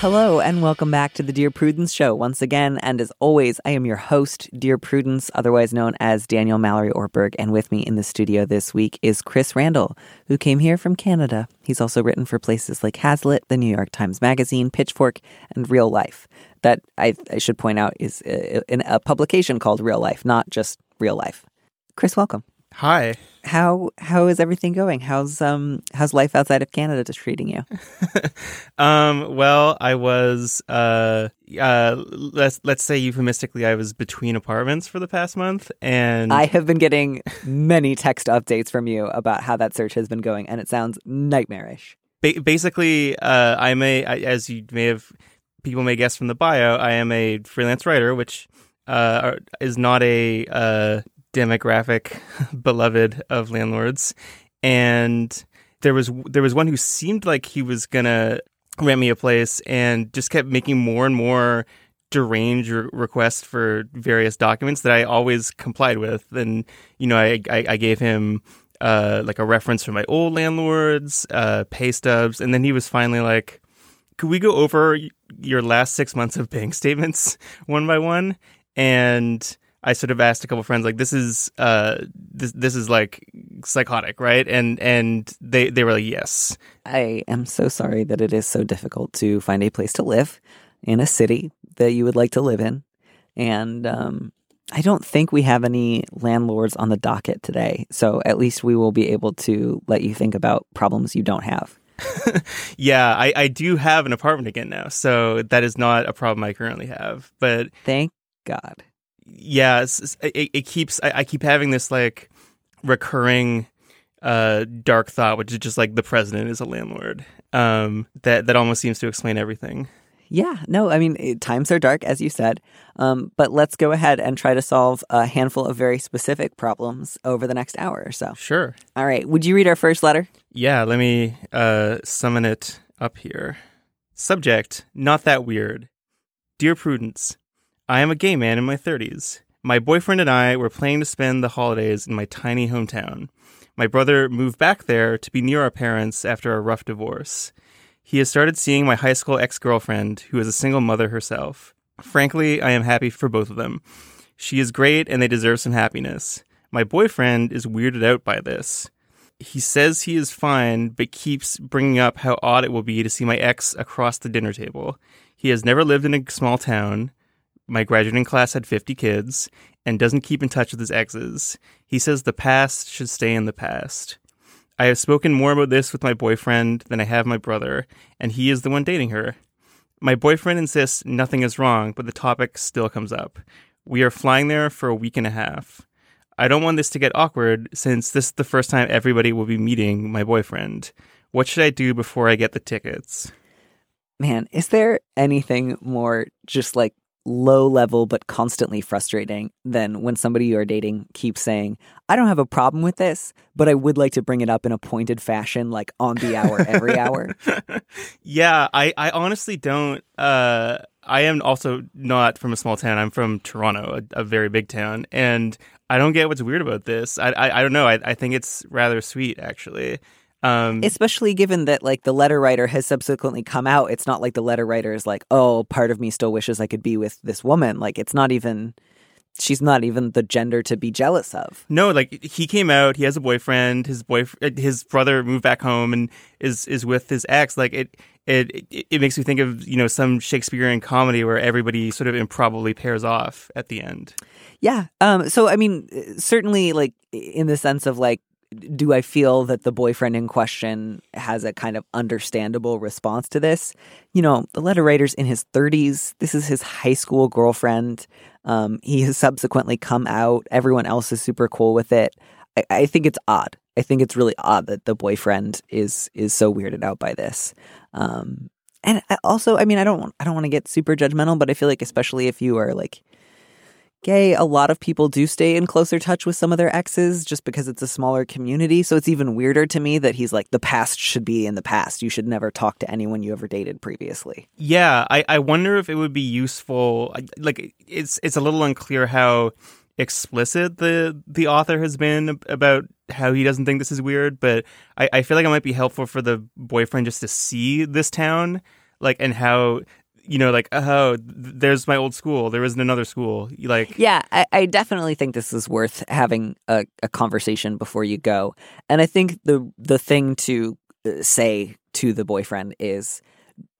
Hello and welcome back to the Dear Prudence Show once again. And as always, I am your host, Dear Prudence, otherwise known as Daniel Mallory Ortberg. And with me in the studio this week is Chris Randle, who came here from Canada. He's also written for places like Hazlitt, the New York Times Magazine, Pitchfork, and Real Life. That I, I should point out is uh, a, a publication called Real Life, not just Real Life. Chris, welcome. Hi. How how is everything going? How's um how's life outside of Canada just treating you? um, well, I was uh uh let's let's say euphemistically I was between apartments for the past month and I have been getting many text updates from you about how that search has been going and it sounds nightmarish. ba- basically uh I'm a I, as you may have people may guess from the bio, I am a freelance writer which uh is not a uh demographic beloved of landlords. And there was there was one who seemed like he was gonna rent me a place and just kept making more and more deranged re- requests for various documents that I always complied with. And you know I I, I gave him uh like a reference from my old landlords uh pay stubs. And then he was finally like could we go over your last six months of bank statements one by one? And I sort of asked a couple friends like this is uh this this is like psychotic right and and they they were like yes I am so sorry that it is so difficult to find a place to live in a city that you would like to live in. And um I don't think we have any landlords on the docket today. So at least we will be able to let you think about problems you don't have. yeah I I do have an apartment again now so that is not a problem I currently have but Thank God. Yeah it, it keeps I, I keep having this like recurring uh dark thought which is just like the president is a landlord um that that almost seems to explain everything Yeah, no, I mean, times are dark, as you said. Um, but let's go ahead and try to solve a handful of very specific problems over the next hour or so. sure All right, would you read our first letter? Yeah, let me uh, summon it up here. Subject Not that weird. Dear Prudence, I am a gay man in my 30s. My boyfriend and I were planning to spend the holidays in my tiny hometown. My brother moved back there to be near our parents after a rough divorce. He has started seeing my high school ex girlfriend, who is a single mother herself. Frankly, I am happy for both of them. She is great and they deserve some happiness. My boyfriend is weirded out by this he says he is fine, but keeps bringing up how odd it will be to see my ex across the dinner table. He has never lived in a small town. My graduating class had 50 kids and doesn't keep in touch with his exes. He says the past should stay in the past. I have spoken more about this with my boyfriend than I have my brother, and he is the one dating her. My boyfriend insists nothing is wrong, but the topic still comes up. We are flying there for a week and a half. I don't want this to get awkward since this is the first time everybody will be meeting my boyfriend. What should I do before I get the tickets? Man, is there anything more just like low level but constantly frustrating than when somebody you're dating keeps saying, I don't have a problem with this, but I would like to bring it up in a pointed fashion, like on the hour, every hour? yeah, I, I honestly don't. Uh, I am also not from a small town. I'm from Toronto, a, a very big town, and I don't get what's weird about this. I I, I don't know. I, I think it's rather sweet, actually. Um, Especially given that like the letter writer has subsequently come out. It's not like the letter writer is like, oh, part of me still wishes I could be with this woman. Like it's not even she's not even the gender to be jealous of. No, like he came out, he has a boyfriend, his boy his brother moved back home and is is with his ex. Like it it it makes me think of, you know, some Shakespearean comedy where everybody sort of improbably pairs off at the end. Yeah. Um so I mean certainly like in the sense of like do I feel that the boyfriend in question has a kind of understandable response to this? You know, the letter writer's in his 30s. This is his high school girlfriend. Um, he has subsequently come out. Everyone else is super cool with it. I, I think it's odd. I think it's really odd that the boyfriend is is so weirded out by this. Um, and I also, I mean, I don't I don't want to get super judgmental, but I feel like especially if you are like gay, a lot of people do stay in closer touch with some of their exes just because it's a smaller community. So it's even weirder to me that he's like, the past should be in the past. You should never talk to anyone you ever dated previously. Yeah, I, I wonder if it would be useful. Like, it's it's a little unclear how explicit the the author has been about how he doesn't think this is weird, but I, I feel like it might be helpful for the boyfriend just to see this town, like, and how you know, like, oh, there's my old school. There isn't another school. Like, yeah, I, I definitely think this is worth having a, a, conversation before you go. And I think the the thing to uh, say to the boyfriend is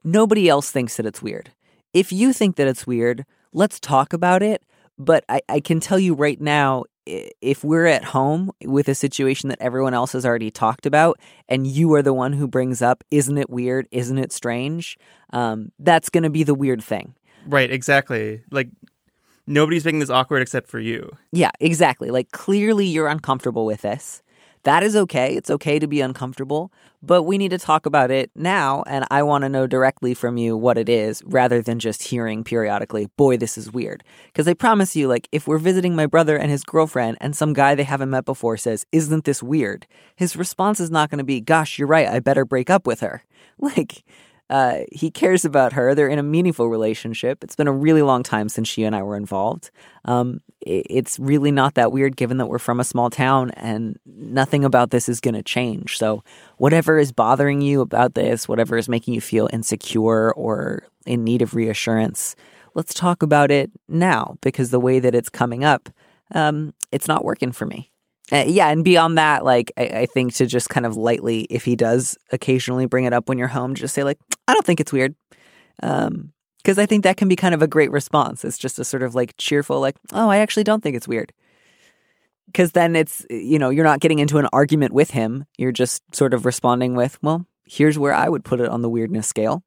nobody else thinks that it's weird. If you think that it's weird, let's talk about it. But I, I can tell you right now, if we're at home with a situation that everyone else has already talked about and you are the one who brings up isn't it weird? Isn't it strange? Um, that's going to be the weird thing. Right exactly. Like nobody's making this awkward except for you. Yeah exactly. Like clearly you're uncomfortable with this that is okay. It's okay to be uncomfortable, but we need to talk about it now. And I want to know directly from you what it is rather than just hearing periodically, boy, this is weird. Because I promise you, like, if we're visiting my brother and his girlfriend and some guy they haven't met before says, Isn't this weird? His response is not going to be, Gosh, you're right. I better break up with her. Like, uh, he cares about her. They're in a meaningful relationship. It's been a really long time since she and I were involved. Um, it, it's really not that weird given that we're from a small town and nothing about this is going to change. So, whatever is bothering you about this, whatever is making you feel insecure or in need of reassurance, let's talk about it now because the way that it's coming up, um, it's not working for me. Uh, yeah, and beyond that, like I, I, think to just kind of lightly, if he does occasionally bring it up when you're home, just say like, I don't think it's weird, because um, I think that can be kind of a great response. It's just a sort of like cheerful, like, oh, I actually don't think it's weird, because then it's you know you're not getting into an argument with him. You're just sort of responding with, well, here's where I would put it on the weirdness scale.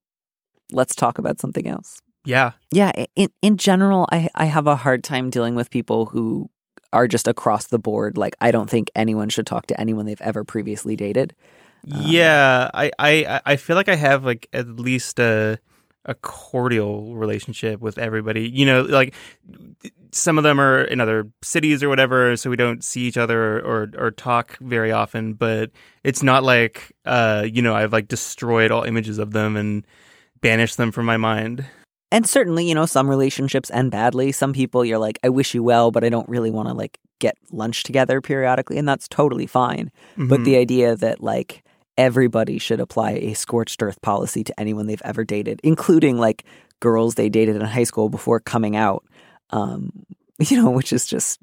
Let's talk about something else. Yeah, yeah. In in general, I I have a hard time dealing with people who are just across the board. Like, I don't think anyone should talk to anyone they've ever previously dated. Um, yeah, I, I I feel like I have like at least a a cordial relationship with everybody. You know, like some of them are in other cities or whatever, so we don't see each other or or, or talk very often. But it's not like uh, you know I've like destroyed all images of them and banished them from my mind. And certainly, you know, some relationships end badly. Some people you're like, I wish you well, but I don't really want to like get lunch together periodically. And that's totally fine. Mm-hmm. But the idea that like everybody should apply a scorched earth policy to anyone they've ever dated, including like girls they dated in high school before coming out, um, you know, which is just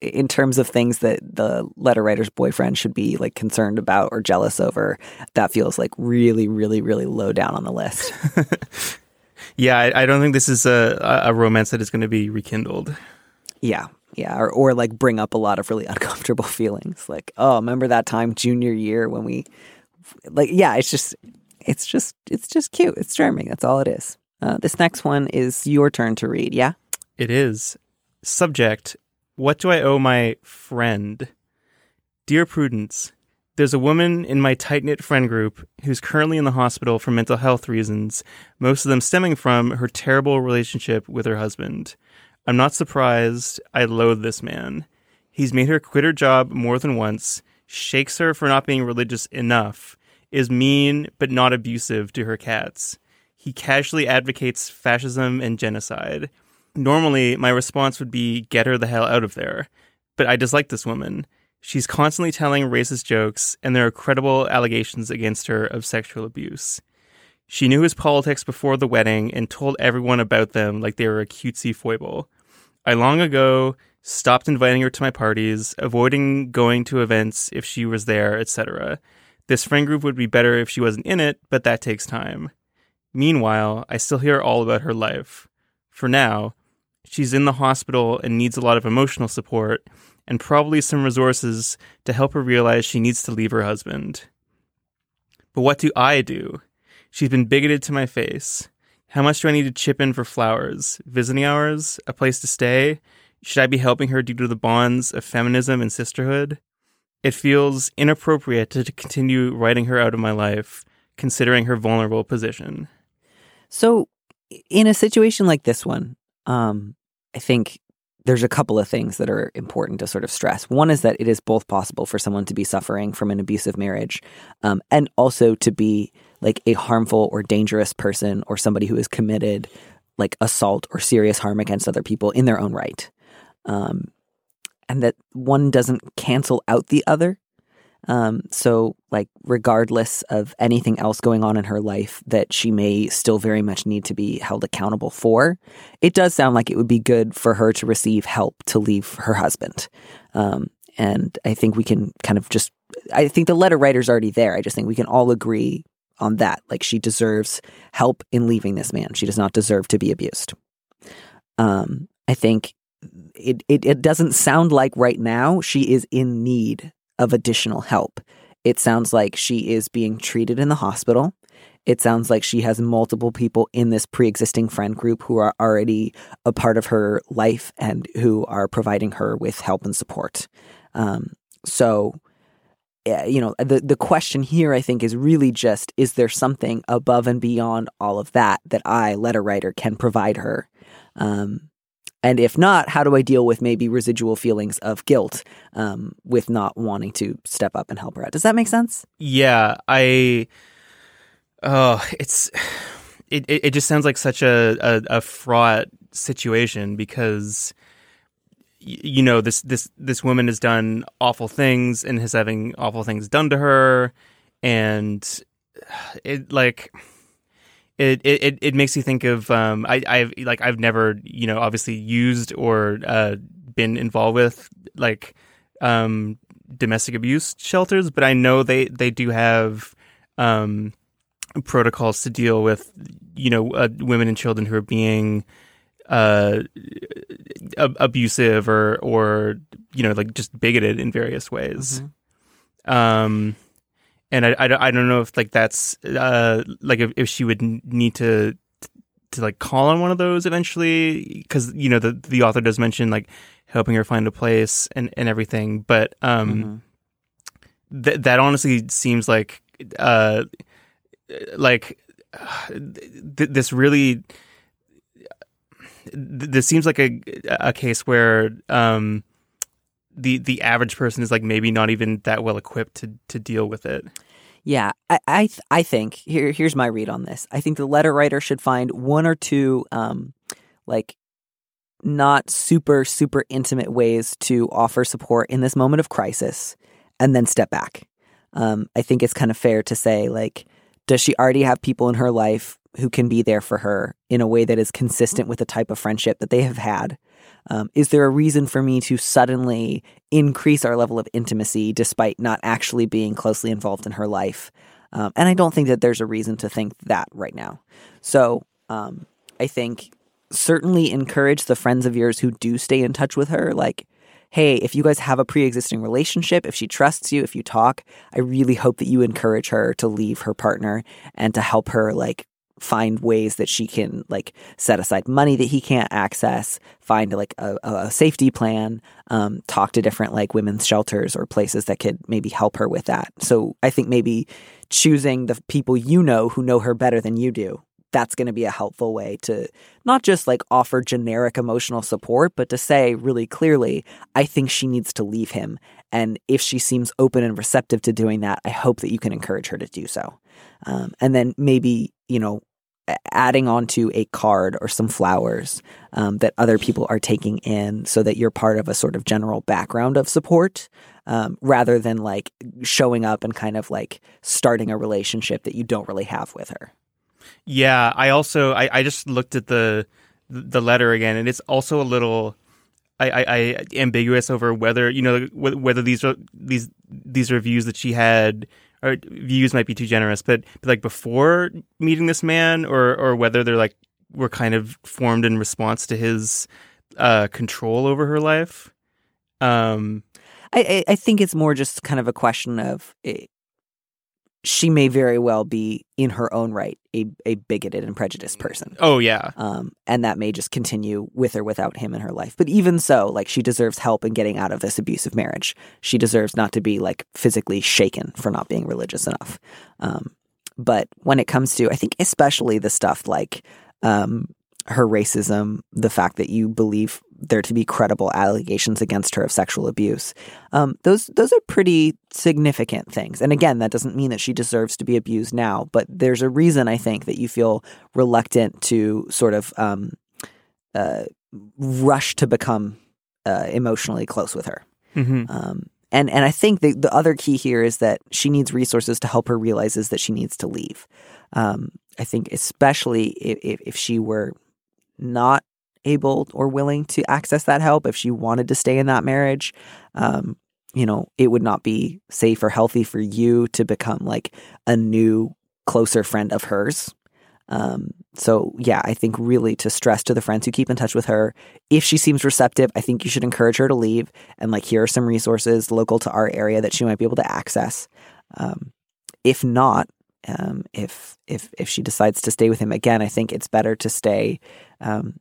in terms of things that the letter writer's boyfriend should be like concerned about or jealous over, that feels like really, really, really low down on the list. Yeah, I, I don't think this is a, a romance that is going to be rekindled. Yeah, yeah, or or like bring up a lot of really uncomfortable feelings, like oh, remember that time junior year when we, like, yeah, it's just, it's just, it's just cute. It's charming. That's all it is. Uh, this next one is your turn to read. Yeah, it is. Subject: What do I owe my friend? Dear Prudence, there's a woman in my tight knit friend group who's currently in the hospital for mental health reasons, most of them stemming from her terrible relationship with her husband. I'm not surprised. I loathe this man. He's made her quit her job more than once, shakes her for not being religious enough, is mean but not abusive to her cats. He casually advocates fascism and genocide. Normally, my response would be get her the hell out of there. But I dislike this woman. She's constantly telling racist jokes, and there are credible allegations against her of sexual abuse. She knew his politics before the wedding and told everyone about them like they were a cutesy foible. I long ago stopped inviting her to my parties, avoiding going to events if she was there, etc. This friend group would be better if she wasn't in it, but that takes time. Meanwhile, I still hear all about her life. For now, she's in the hospital and needs a lot of emotional support and probably some resources to help her realize she needs to leave her husband. But what do I do? She's been bigoted to my face. How much do I need to chip in for flowers? Visiting hours? A place to stay? Should I be helping her due to the bonds of feminism and sisterhood? It feels inappropriate to continue writing her out of my life, considering her vulnerable position. So, in a situation like this one, um, I think there's a couple of things that are important to sort of stress. One is that it is both possible for someone to be suffering from an abusive marriage um, and also to be like a harmful or dangerous person or somebody who has committed like assault or serious harm against other people in their own right. Um, and that one doesn't cancel out the other. Um, so, like, regardless of anything else going on in her life that she may still very much need to be held accountable for, it does sound like it would be good for her to receive help to leave her husband. Um, and I think we can kind of just, I think the letter writer's already there. I just think we can all agree on that. Like, she deserves help in leaving this man. She does not deserve to be abused. Um, I think it, it, it doesn't sound like right now she is in need of additional help. It sounds like she is being treated in the hospital. It sounds like she has multiple people in this pre existing friend group who are already a part of her life and who are providing her with help and support. Um, so, you know, the, the question here, I think, is really just is there something above and beyond all of that that I, letter writer, can provide her? Um, and if not, how do I deal with maybe residual feelings of guilt um, with not wanting to step up and help her out? Does that make sense? Yeah, I. Oh, it's it. It just sounds like such a a, a fraught situation because you know this this this woman has done awful things and is having awful things done to her, and it like it, it it makes you think of um I I've like I've never you know obviously used or uh, been involved with like um domestic abuse shelters, but I know they they do have um protocols to deal with you know uh, women and children who are being uh ab- abusive or or you know like just bigoted in various ways. Mm-hmm. Um and I, I, I don't know if like that's uh like if, if she would need to to like call on one of those eventually because you know the the author does mention like helping her find a place and and everything but um mm-hmm. that that honestly seems like uh like th- this really th- this seems like a a case where um the the average person is like maybe not even that well equipped to to deal with it. Yeah, I I, I think here here's my read on this. I think the letter writer should find one or two um like not super super intimate ways to offer support in this moment of crisis and then step back. Um I think it's kind of fair to say like does she already have people in her life who can be there for her in a way that is consistent with the type of friendship that they have had? Um, is there a reason for me to suddenly increase our level of intimacy despite not actually being closely involved in her life? Um, and I don't think that there's a reason to think that right now. So um, I think certainly encourage the friends of yours who do stay in touch with her. Like, hey, if you guys have a pre existing relationship, if she trusts you, if you talk, I really hope that you encourage her to leave her partner and to help her, like, find ways that she can like set aside money that he can't access find like a, a safety plan um, talk to different like women's shelters or places that could maybe help her with that. So i think maybe choosing the people you know who know her better than you do that's going to be a helpful way to not just like offer generic emotional support but to say really clearly i think she needs to leave him. And if she seems open and receptive to doing that i hope that you can encourage her to do so. Um, and then maybe you know adding onto a card or some flowers um, that other people are taking in so that you're part of a sort of general background of support um, rather than like showing up and kind of like starting a relationship that you don't really have with her. Yeah i also i, I just looked at the the letter again and it's also a little I, I, I ambiguous over whether you know whether these are these these reviews that she had or views might be too generous, but, but like before meeting this man, or or whether they're like were kind of formed in response to his uh, control over her life. Um, I, I think it's more just kind of a question of eh, she may very well be in her own right a, a bigoted and prejudiced person. Oh yeah. Um, and that may just continue with or without him in her life. But even so, like she deserves help in getting out of this abusive marriage. She deserves not to be like physically shaken for not being religious enough. Um, but when it comes to, I think especially the stuff like um, her racism, the fact that you believe there to be credible allegations against her of sexual abuse. Um, those those are pretty significant things. And again, that doesn't mean that she deserves to be abused now, but there's a reason I think that you feel reluctant to sort of um, uh, rush to become uh, emotionally close with her. Mm-hmm. Um, and and I think the the other key here is that she needs resources to help her realizes that she needs to leave. Um, I think especially if, if she were not able or willing to access that help, if she wanted to stay in that marriage, um, you know, it would not be safe or healthy for you to become like a new, closer friend of hers. Um, so yeah, I think really to stress to the friends who keep in touch with her, if she seems receptive, I think you should encourage her to leave. And like, here are some resources local to our area that she might be able to access. Um, if not, um, if if if she decides to stay with him again, I think it's better to stay um,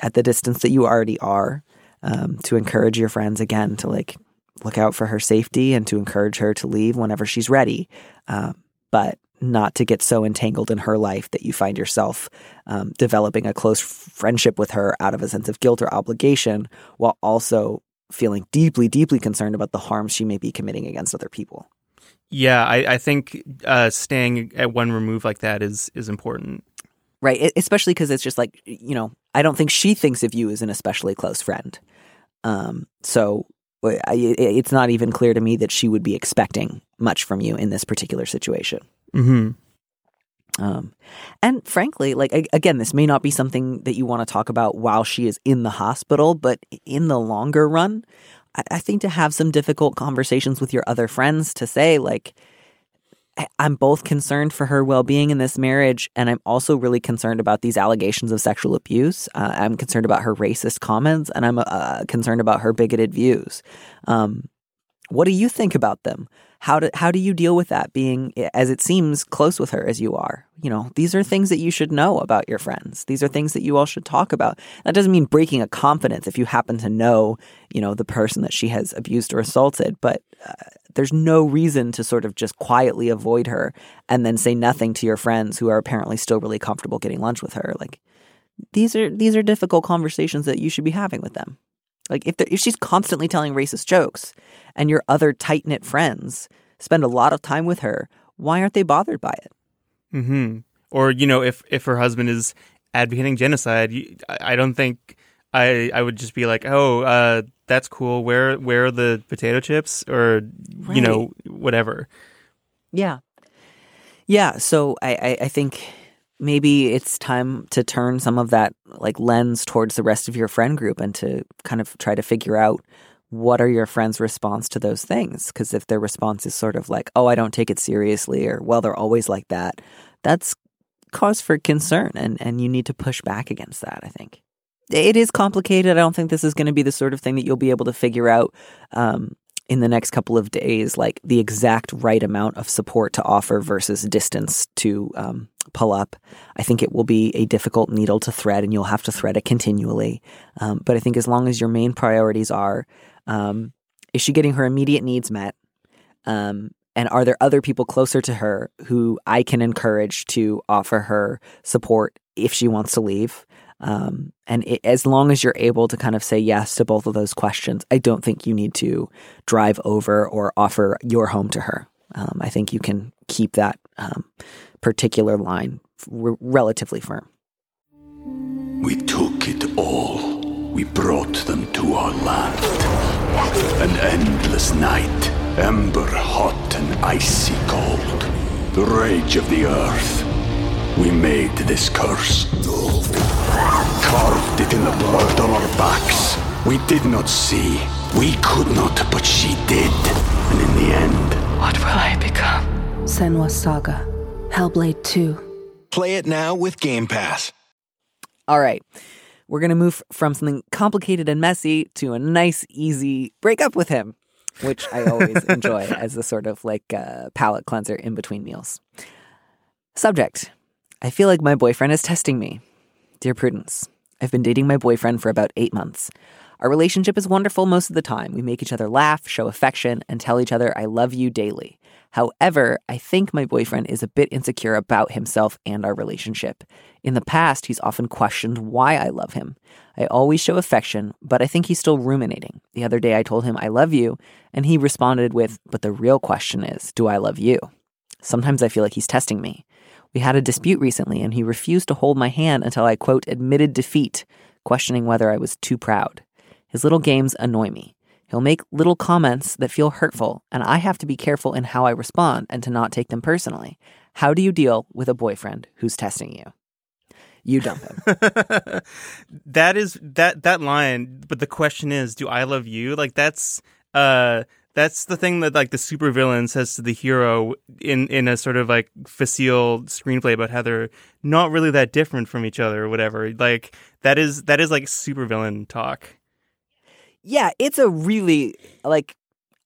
at the distance that you already are. Um, to encourage your friends again to like look out for her safety and to encourage her to leave whenever she's ready, um, but not to get so entangled in her life that you find yourself um, developing a close friendship with her out of a sense of guilt or obligation, while also feeling deeply, deeply concerned about the harms she may be committing against other people. Yeah, I, I think uh, staying at one remove like that is is important. Right, especially because it's just like you know, I don't think she thinks of you as an especially close friend. Um, so it's not even clear to me that she would be expecting much from you in this particular situation. Mm-hmm. Um, and frankly, like again, this may not be something that you want to talk about while she is in the hospital, but in the longer run, I, I think to have some difficult conversations with your other friends to say like, I'm both concerned for her well being in this marriage, and I'm also really concerned about these allegations of sexual abuse. Uh, I'm concerned about her racist comments, and I'm uh, concerned about her bigoted views. Um, what do you think about them? How do how do you deal with that? Being as it seems close with her as you are, you know, these are things that you should know about your friends. These are things that you all should talk about. That doesn't mean breaking a confidence if you happen to know, you know, the person that she has abused or assaulted, but. Uh, there's no reason to sort of just quietly avoid her and then say nothing to your friends who are apparently still really comfortable getting lunch with her. Like these are these are difficult conversations that you should be having with them. Like if if she's constantly telling racist jokes and your other tight knit friends spend a lot of time with her, why aren't they bothered by it? Hmm. Or you know, if if her husband is advocating genocide, I don't think I I would just be like, oh, uh, that's cool. Where where are the potato chips or right. you know whatever. Yeah, yeah. So I, I I think maybe it's time to turn some of that like lens towards the rest of your friend group and to kind of try to figure out what are your friends' response to those things? Because if their response is sort of like, oh, I don't take it seriously, or well, they're always like that, that's cause for concern. And, and you need to push back against that, I think it is complicated. I don't think this is going to be the sort of thing that you'll be able to figure out um, in the next couple of days, like the exact right amount of support to offer versus distance to um, pull up. I think it will be a difficult needle to thread, and you'll have to thread it continually. Um, but I think as long as your main priorities are, um, is she getting her immediate needs met? Um, and are there other people closer to her who I can encourage to offer her support if she wants to leave? Um, and it, as long as you're able to kind of say yes to both of those questions, I don't think you need to drive over or offer your home to her. Um, I think you can keep that um, particular line r- relatively firm. We took it all. We brought them to our land. An endless night, ember hot and icy cold. The rage of the earth. We made this curse carved it in the blood on our backs. We did not see. We could not, but she did. And in the end, What will I become? Senua Saga. Hellblade 2. Play it now with Game Pass. All right. We're going to move from something complicated and messy to a nice, easy break up with him, which I always enjoy as a sort of like uh, palate cleanser in between meals. Subject I feel like my boyfriend is testing me. Dear Prudence, I've been dating my boyfriend for about eight months. Our relationship is wonderful most of the time. We make each other laugh, show affection, and tell each other I love you daily. However, I think my boyfriend is a bit insecure about himself and our relationship. In the past, he's often questioned why I love him. I always show affection, but I think he's still ruminating. The other day, I told him I love you, and he responded with, But the real question is, do I love you? Sometimes I feel like he's testing me. We had a dispute recently, and he refused to hold my hand until I, quote, admitted defeat, questioning whether I was too proud. His little games annoy me. He'll make little comments that feel hurtful, and I have to be careful in how I respond and to not take them personally. How do you deal with a boyfriend who's testing you? You dump him. that is that that line but the question is do i love you like that's uh that's the thing that like the supervillain says to the hero in in a sort of like facile screenplay about how they're not really that different from each other or whatever like that is that is like supervillain talk yeah, it's a really like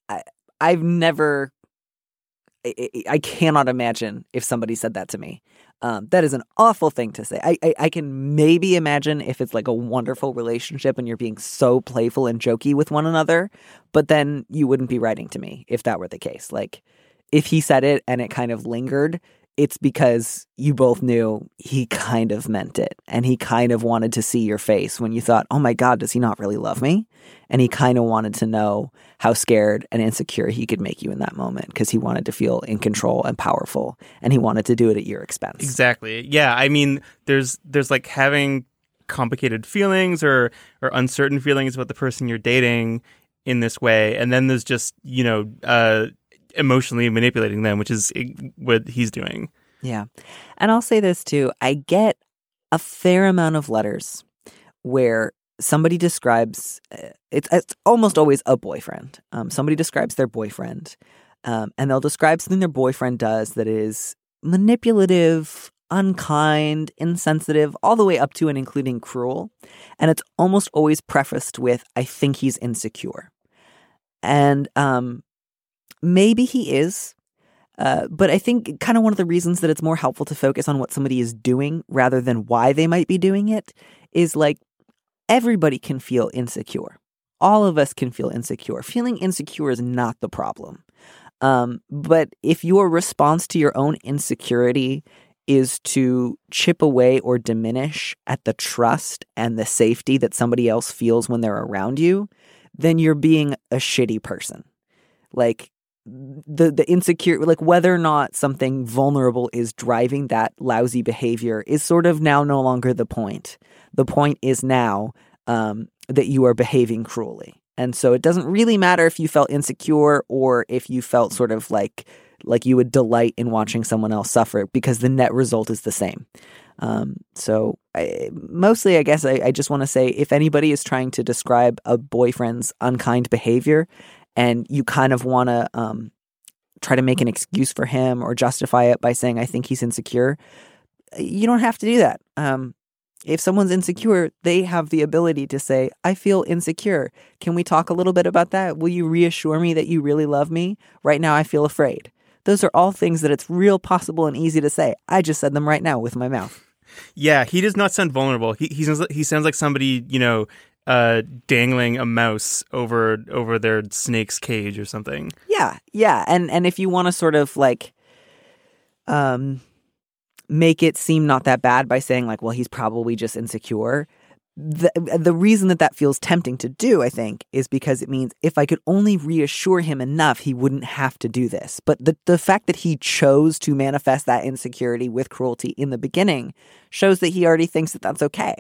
I, I've never. I, I- I cannot imagine if somebody said that to me. Um, that is an awful thing to say. I, I I can maybe imagine if it's like a wonderful relationship and you're being so playful and jokey with one another, but then you wouldn't be writing to me if that were the case. Like if he said it and it kind of lingered, it's because you both knew he kind of meant it and he kind of wanted to see your face when you thought, oh my God, does he not really love me? And he kind of wanted to know how scared and insecure he could make you in that moment because he wanted to feel in control and powerful and he wanted to do it at your expense. Exactly. Yeah. I mean, there's there's like having complicated feelings or or uncertain feelings about the person you're dating in this way, and then there's just you know uh, emotionally manipulating them, which is eh, what he's doing. Yeah. And I'll say this too I get a fair amount of letters where somebody describes uh, it's, it's almost always a boyfriend. Um, somebody describes their boyfriend um, and they'll describe something their boyfriend does that is manipulative, unkind, insensitive, all the way up to and including cruel. And it's almost always prefaced with, I think he's insecure. And um, maybe he is. Uh, but I think kind of one of the reasons that it's more helpful to focus on what somebody is doing rather than why they might be doing it is like everybody can feel insecure. All of us can feel insecure. Feeling insecure is not the problem. Um, but if your response to your own insecurity is to chip away or diminish at the trust and the safety that somebody else feels when they're around you, then you're being a shitty person. Like the the insecure like whether or not something vulnerable is driving that lousy behavior is sort of now no longer the point. The point is now um, that you are behaving cruelly. And so it doesn't really matter if you felt insecure or if you felt sort of like like you would delight in watching someone else suffer because the net result is the same. Um, so I, mostly, I guess I, I just want to say if anybody is trying to describe a boyfriend's unkind behavior and you kind of want to um, try to make an excuse for him or justify it by saying, I think he's insecure, you don't have to do that. Um, if someone's insecure, they have the ability to say, I feel insecure. Can we talk a little bit about that? Will you reassure me that you really love me? Right now, I feel afraid. Those are all things that it's real possible and easy to say. I just said them right now with my mouth. Yeah, he does not sound vulnerable. He he sounds he sounds like somebody you know uh, dangling a mouse over over their snake's cage or something. Yeah, yeah, and and if you want to sort of like, um, make it seem not that bad by saying like, well, he's probably just insecure. The the reason that that feels tempting to do, I think, is because it means if I could only reassure him enough, he wouldn't have to do this. But the the fact that he chose to manifest that insecurity with cruelty in the beginning shows that he already thinks that that's okay.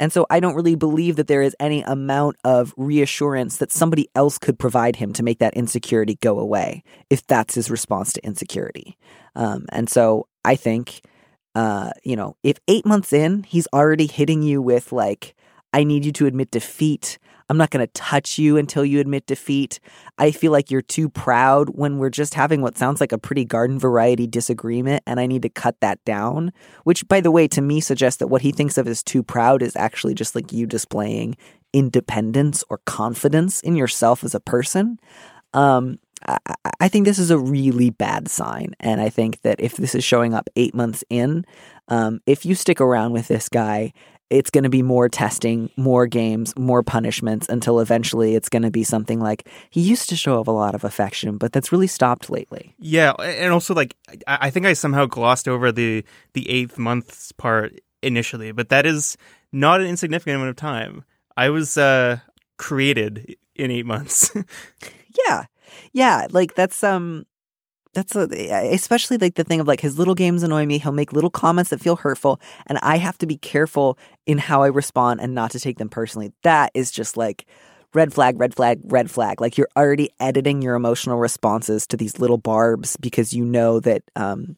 And so I don't really believe that there is any amount of reassurance that somebody else could provide him to make that insecurity go away if that's his response to insecurity. Um, and so I think, uh, you know, if eight months in, he's already hitting you with like, I need you to admit defeat. I'm not going to touch you until you admit defeat. I feel like you're too proud when we're just having what sounds like a pretty garden variety disagreement, and I need to cut that down. Which, by the way, to me suggests that what he thinks of as too proud is actually just like you displaying independence or confidence in yourself as a person. Um, I, I think this is a really bad sign. And I think that if this is showing up eight months in, um, if you stick around with this guy it's going to be more testing, more games, more punishments until eventually it's going to be something like he used to show a lot of affection, but that's really stopped lately. Yeah, and also like I think I somehow glossed over the the eighth months part initially, but that is not an insignificant amount of time. I was uh, created in eight months. yeah, yeah, like that's um that's a, especially like the thing of like his little games annoy me. He'll make little comments that feel hurtful, and I have to be careful in how I respond and not to take them personally. That is just like red flag, red flag, red flag. Like you're already editing your emotional responses to these little barbs because you know that um,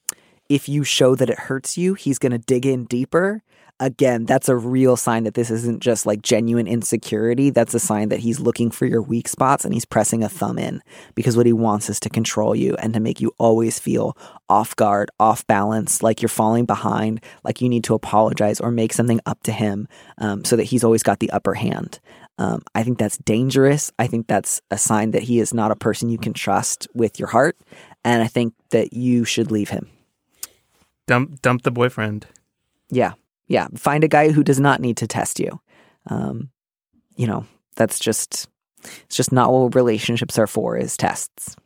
if you show that it hurts you, he's going to dig in deeper again, that's a real sign that this isn't just like genuine insecurity. That's a sign that he's looking for your weak spots and he's pressing a thumb in because what he wants is to control you and to make you always feel off guard, off balance, like you're falling behind, like you need to apologize or make something up to him um, so that he's always got the upper hand. Um, I think that's dangerous. I think that's a sign that he is not a person you can trust with your heart. And I think that you should leave him. Dump, dump the boyfriend. Yeah yeah, find a guy who does not need to test you. Um, you know, that's just it's just not what relationships are for is tests.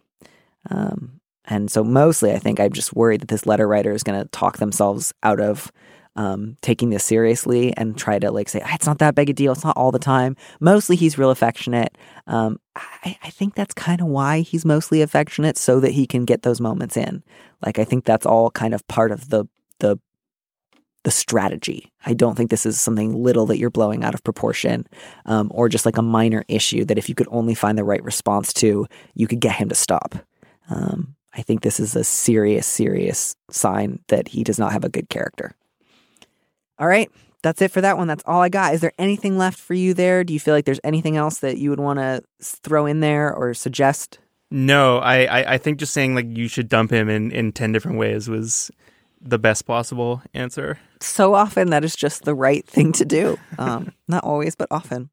Um, and so mostly I think I'm just worried that this letter writer is going to talk themselves out of um, taking this seriously and try to like say, it's not that big a deal. It's not all the time. Mostly he's real affectionate. Um, I, I think that's kind of why he's mostly affectionate so that he can get those moments in. Like, I think that's all kind of part of the, the the strategy. I don't think this is something little that you're blowing out of proportion um, or just like a minor issue that if you could only find the right response to, you could get him to stop. Um, I think this is a serious, serious sign that he does not have a good character. All right. That's it for that one. That's all I got. Is there anything left for you there? Do you feel like there's anything else that you would want to throw in there or suggest? No, I, I, I think just saying like you should dump him in, in 10 different ways was the best possible answer. So often that is just the right thing to do. Um, not always, but often.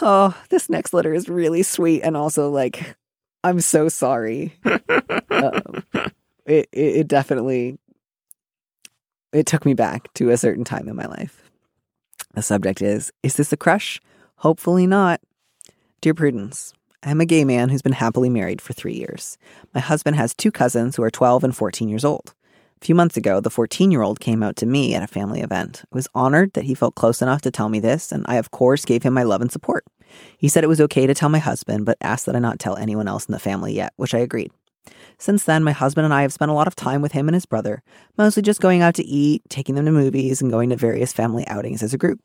Oh, this next letter is really sweet and also like, I'm so sorry. Um, it, it, it definitely it took me back to a certain time in my life. The subject is Is this a crush? Hopefully not. Dear Prudence, I'm a gay man who's been happily married for three years. My husband has two cousins who are 12 and 14 years old. A few months ago, the 14 year old came out to me at a family event. I was honored that he felt close enough to tell me this, and I, of course, gave him my love and support. He said it was okay to tell my husband, but asked that I not tell anyone else in the family yet, which I agreed. Since then, my husband and I have spent a lot of time with him and his brother, mostly just going out to eat, taking them to movies, and going to various family outings as a group.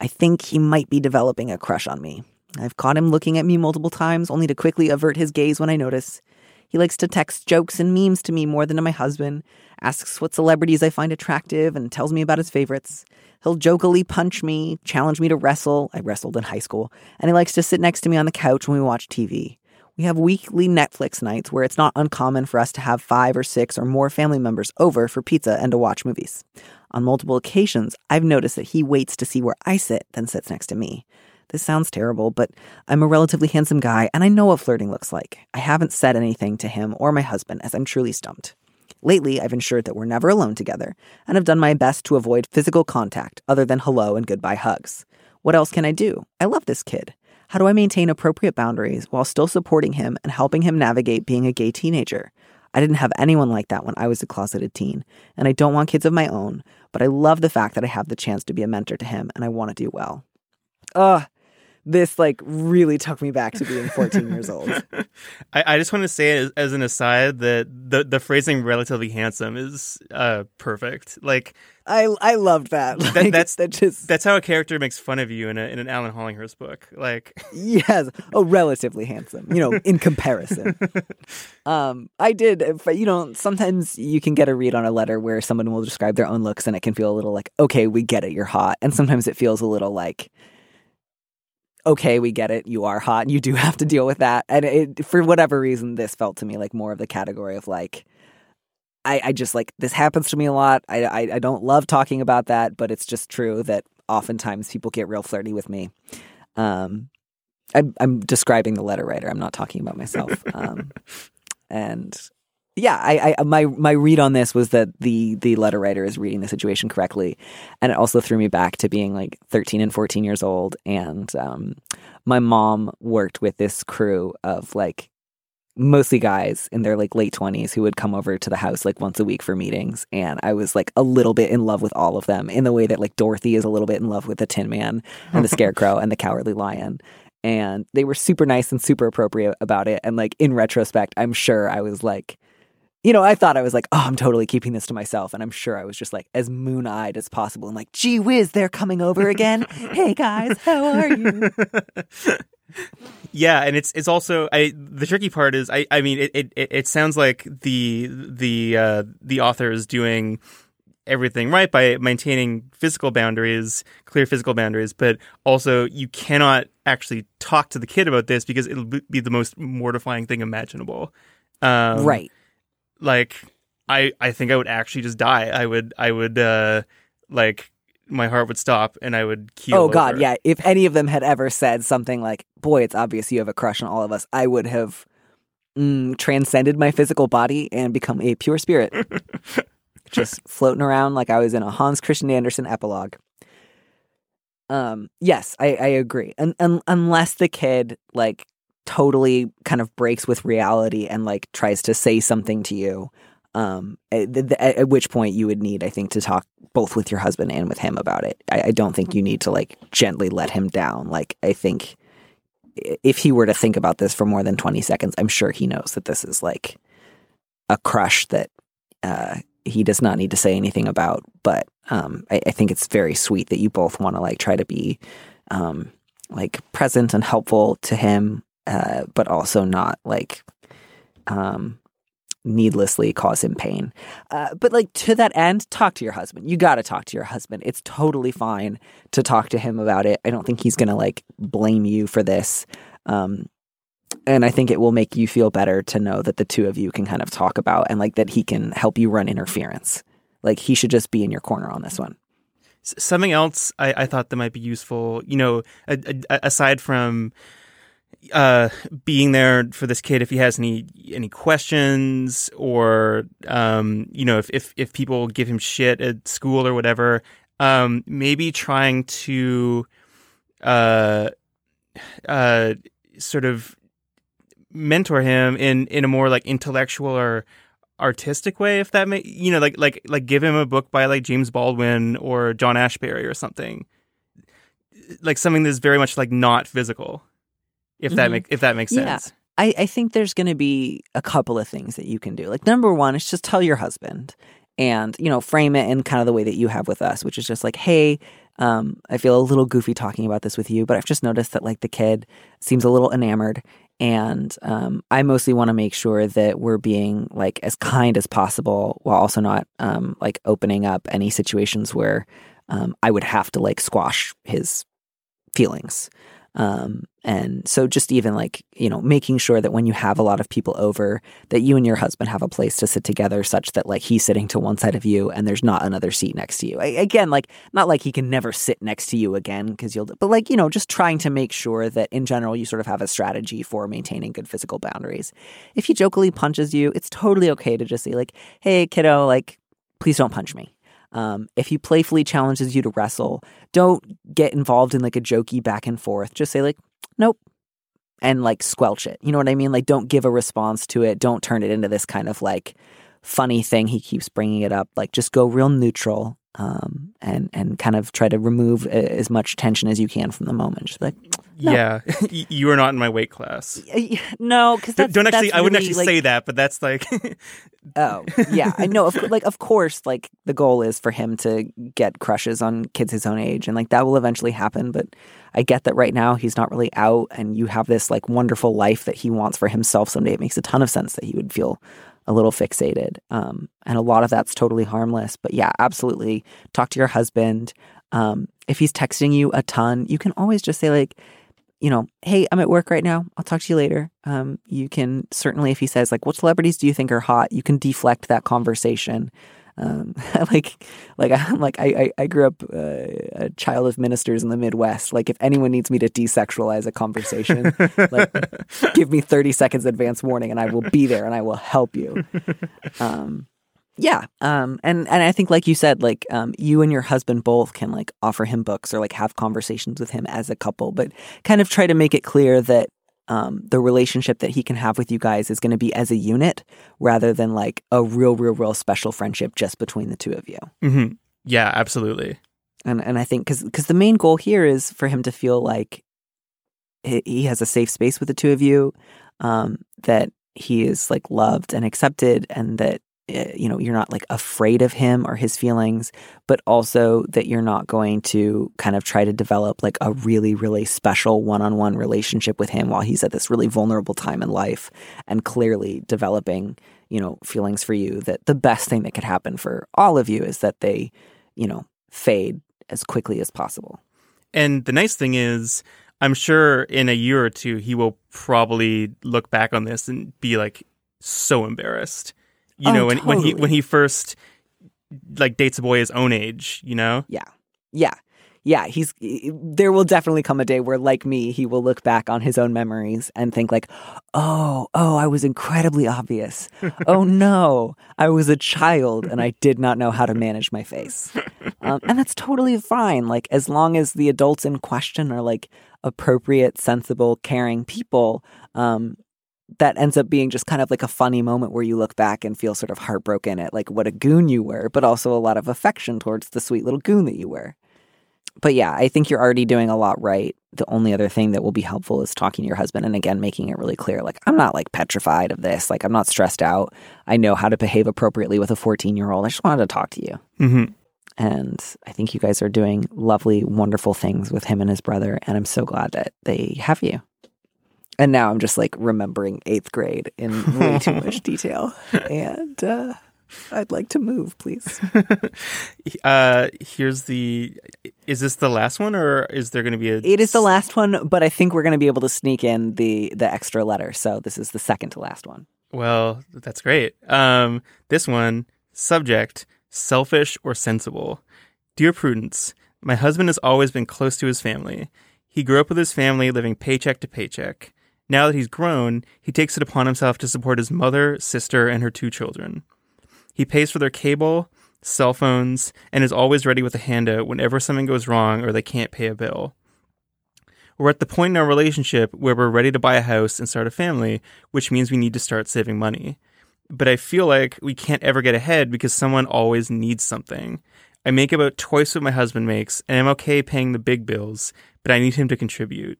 I think he might be developing a crush on me. I've caught him looking at me multiple times, only to quickly avert his gaze when I notice. He likes to text jokes and memes to me more than to my husband, asks what celebrities I find attractive, and tells me about his favorites. He'll jokily punch me, challenge me to wrestle. I wrestled in high school. And he likes to sit next to me on the couch when we watch TV. We have weekly Netflix nights where it's not uncommon for us to have five or six or more family members over for pizza and to watch movies. On multiple occasions, I've noticed that he waits to see where I sit, then sits next to me. This sounds terrible, but I'm a relatively handsome guy and I know what flirting looks like. I haven't said anything to him or my husband as I'm truly stumped. Lately, I've ensured that we're never alone together and have done my best to avoid physical contact other than hello and goodbye hugs. What else can I do? I love this kid. How do I maintain appropriate boundaries while still supporting him and helping him navigate being a gay teenager? I didn't have anyone like that when I was a closeted teen, and I don't want kids of my own, but I love the fact that I have the chance to be a mentor to him and I want to do well. Ugh, this like really took me back to being 14 years old. I, I just want to say as, as an aside that the the phrasing "relatively handsome" is uh, perfect. Like I I loved that. Like, that that's that just that's how a character makes fun of you in a in an Alan Hollinghurst book. Like yes, oh, relatively handsome. You know, in comparison. um, I did. If, you know, sometimes you can get a read on a letter where someone will describe their own looks, and it can feel a little like, okay, we get it, you're hot, and sometimes it feels a little like okay, we get it. You are hot. And you do have to deal with that. And it, for whatever reason, this felt to me like more of the category of like, I, I just like this happens to me a lot. I, I, I don't love talking about that, but it's just true that oftentimes people get real flirty with me. Um, I'm, I'm describing the letter writer. I'm not talking about myself. Um, and yeah, I, I my my read on this was that the the letter writer is reading the situation correctly, and it also threw me back to being like 13 and 14 years old, and um, my mom worked with this crew of like mostly guys in their like late 20s who would come over to the house like once a week for meetings. And i was like a little bit in love with all of them in the way that like dorothy is a little bit in love with the tin man and the scarecrow and the cowardly lion. And they were super nice and super appropriate about it. And like in retrospect i'm sure i was like you know, I thought I was like, oh, I'm totally keeping this to myself. And I'm sure I was just like as moon eyed as possible and like, gee whiz, they're coming over again. hey guys, how are you? yeah, and it's it's also I the tricky part is I I mean it it, it sounds like the the uh, the author is doing everything right by maintaining physical boundaries, clear physical boundaries, but also you cannot actually talk to the kid about this because it'll be the most mortifying thing imaginable. Um, right like I I think I would actually just die. I would I would uh like my heart would stop and I would keel. Oh God, over. yeah. If any of them had ever said something like, "Boy, it's obvious you have a crush on all of us," I would have mm, transcended my physical body and become a pure spirit, just floating around like I was in a Hans Christian Andersen epilogue. Um, yes, I, I agree. And, and unless the kid like totally kind of breaks with reality and like tries to say something to you um, at, at, which point you would need i think to talk both with your husband and with him about it. I, I don't think you need to like gently let him down. Like i think if he were to think about this for more than 20 seconds i'm sure he knows that this is like a crush that uh, he does not need to say anything about. But um, I, I, think it's very sweet that you both want to like try to be um, like present and helpful to him uh, but also not like um, needlessly cause him pain. Uh, but like to that end, talk to your husband. You got to talk to your husband. It's totally fine to talk to him about it. I don't think he's going to like blame you for this. Um, and I think it will make you feel better to know that the two of you can kind of talk about and like that he can help you run interference. Like he should just be in your corner on this one. Something else I, I thought that might be useful, you know, a, a, aside from uh, being there for this kid if he has any any questions or um, you know if, if if people give him shit at school or whatever um, maybe trying to uh, uh, sort of mentor him in in a more like intellectual or artistic way if that may you know like like like give him a book by like James Baldwin or John Ashbery or something. Like something that's very much like not physical if mm-hmm. that make if that makes sense. Yeah. I, I think there's going to be a couple of things that you can do. Like number one is just tell your husband and you know frame it in kind of the way that you have with us, which is just like, hey, um, I feel a little goofy talking about this with you, but I've just noticed that like the kid seems a little enamored, and um, I mostly want to make sure that we're being like as kind as possible while also not um, like opening up any situations where um, I would have to like squash his feelings. And so just even like, you know, making sure that when you have a lot of people over, that you and your husband have a place to sit together such that like he's sitting to one side of you and there's not another seat next to you. I, again, like not like he can never sit next to you again because you'll, but like, you know, just trying to make sure that in general you sort of have a strategy for maintaining good physical boundaries. If he jokingly punches you, it's totally okay to just say like, hey, kiddo, like, please don't punch me. Um, if he playfully challenges you to wrestle, don't get involved in like a jokey back and forth. Just say like, nope, and like squelch it. You know what I mean? Like, don't give a response to it. Don't turn it into this kind of like funny thing. He keeps bringing it up. Like, just go real neutral um, and and kind of try to remove a, as much tension as you can from the moment. Just like, no. Yeah, you are not in my weight class. no, because don't, don't actually. I wouldn't actually like, say that, but that's like. oh yeah, I know. Of, like of course, like the goal is for him to get crushes on kids his own age, and like that will eventually happen. But I get that right now he's not really out, and you have this like wonderful life that he wants for himself someday. It makes a ton of sense that he would feel a little fixated. Um, and a lot of that's totally harmless. But yeah, absolutely. Talk to your husband. Um, if he's texting you a ton, you can always just say, like, you know, hey, I'm at work right now. I'll talk to you later. Um, you can certainly, if he says, like, what celebrities do you think are hot, you can deflect that conversation. Um, like, like I'm like I I, grew up uh, a child of ministers in the Midwest. Like, if anyone needs me to desexualize a conversation, like give me 30 seconds advance warning, and I will be there and I will help you. Um, yeah, um, and and I think like you said, like um, you and your husband both can like offer him books or like have conversations with him as a couple, but kind of try to make it clear that um, the relationship that he can have with you guys is going to be as a unit rather than like a real, real, real special friendship just between the two of you. Mm-hmm. Yeah, absolutely. And and I think because because the main goal here is for him to feel like he has a safe space with the two of you, um, that he is like loved and accepted, and that Eh, you know, you're not like afraid of him or his feelings, but also that you're not going to kind of try to develop like a really, really special one on one relationship with him while he's at this really vulnerable time in life and clearly developing, you know, feelings for you. That the best thing that could happen for all of you is that they, you know, fade as quickly as possible. And the nice thing is, I'm sure in a year or two, he will probably look back on this and be like so embarrassed you oh, know, when, totally. when he when he first like dates a boy his own age, you know? Yeah. Yeah. Yeah, he's there will definitely come a day where like me, he will look back on his own memories and think like, "Oh, oh, I was incredibly obvious. oh no, I was a child and I did not know how to manage my face." Um, and that's totally fine like as long as the adults in question are like appropriate, sensible, caring people, um, that ends up being just kind of like a funny moment where you look back and feel sort of heartbroken at like what a goon you were, but also a lot of affection towards the sweet little goon that you were. But yeah, I think you're already doing a lot right. The only other thing that will be helpful is talking to your husband and again making it really clear like I'm not like petrified of this. Like I'm not stressed out. I know how to behave appropriately with a 14-year-old. I just wanted to talk to you. Mm-hmm. And I think you guys are doing lovely, wonderful things with him and his brother. And I'm so glad that they have you. And now I'm just like remembering eighth grade in way too much detail. And uh, I'd like to move, please. uh, here's the. Is this the last one, or is there going to be a? It is the last one, but I think we're going to be able to sneak in the the extra letter. So this is the second to last one. Well, that's great. Um, this one subject: selfish or sensible. Dear Prudence, my husband has always been close to his family. He grew up with his family, living paycheck to paycheck. Now that he's grown, he takes it upon himself to support his mother, sister, and her two children. He pays for their cable, cell phones, and is always ready with a handout whenever something goes wrong or they can't pay a bill. We're at the point in our relationship where we're ready to buy a house and start a family, which means we need to start saving money. But I feel like we can't ever get ahead because someone always needs something. I make about twice what my husband makes, and I'm okay paying the big bills, but I need him to contribute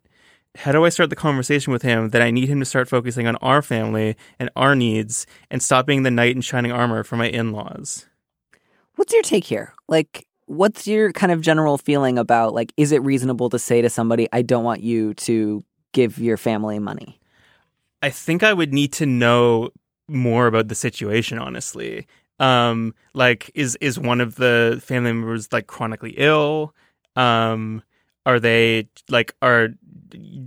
how do I start the conversation with him that I need him to start focusing on our family and our needs and stop being the knight in shining armor for my in laws? What's your take here? Like, what's your kind of general feeling about, like, is it reasonable to say to somebody, I don't want you to give your family money? I think I would need to know more about the situation, honestly. Um, like, is is one of the family members like chronically ill? Um, are they like are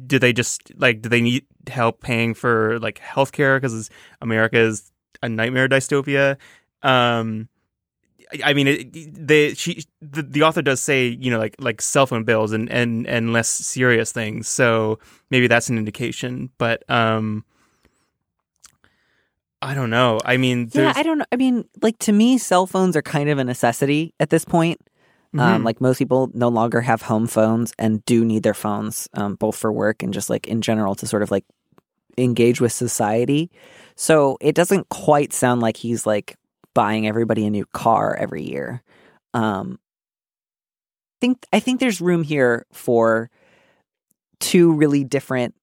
do they just like do they need help paying for like healthcare because America is a nightmare dystopia? Um, I mean, it, they she the, the author does say you know like like cell phone bills and and and less serious things, so maybe that's an indication. But um, I don't know. I mean, yeah, I don't know. I mean, like to me, cell phones are kind of a necessity at this point. Um, mm-hmm. Um, like most people no longer have home phones and do need their phones, um, both for work and just like in general to sort of like engage with society. So it doesn't quite sound like he's like buying everybody a new car every year. Um, think I think there's room here for two really different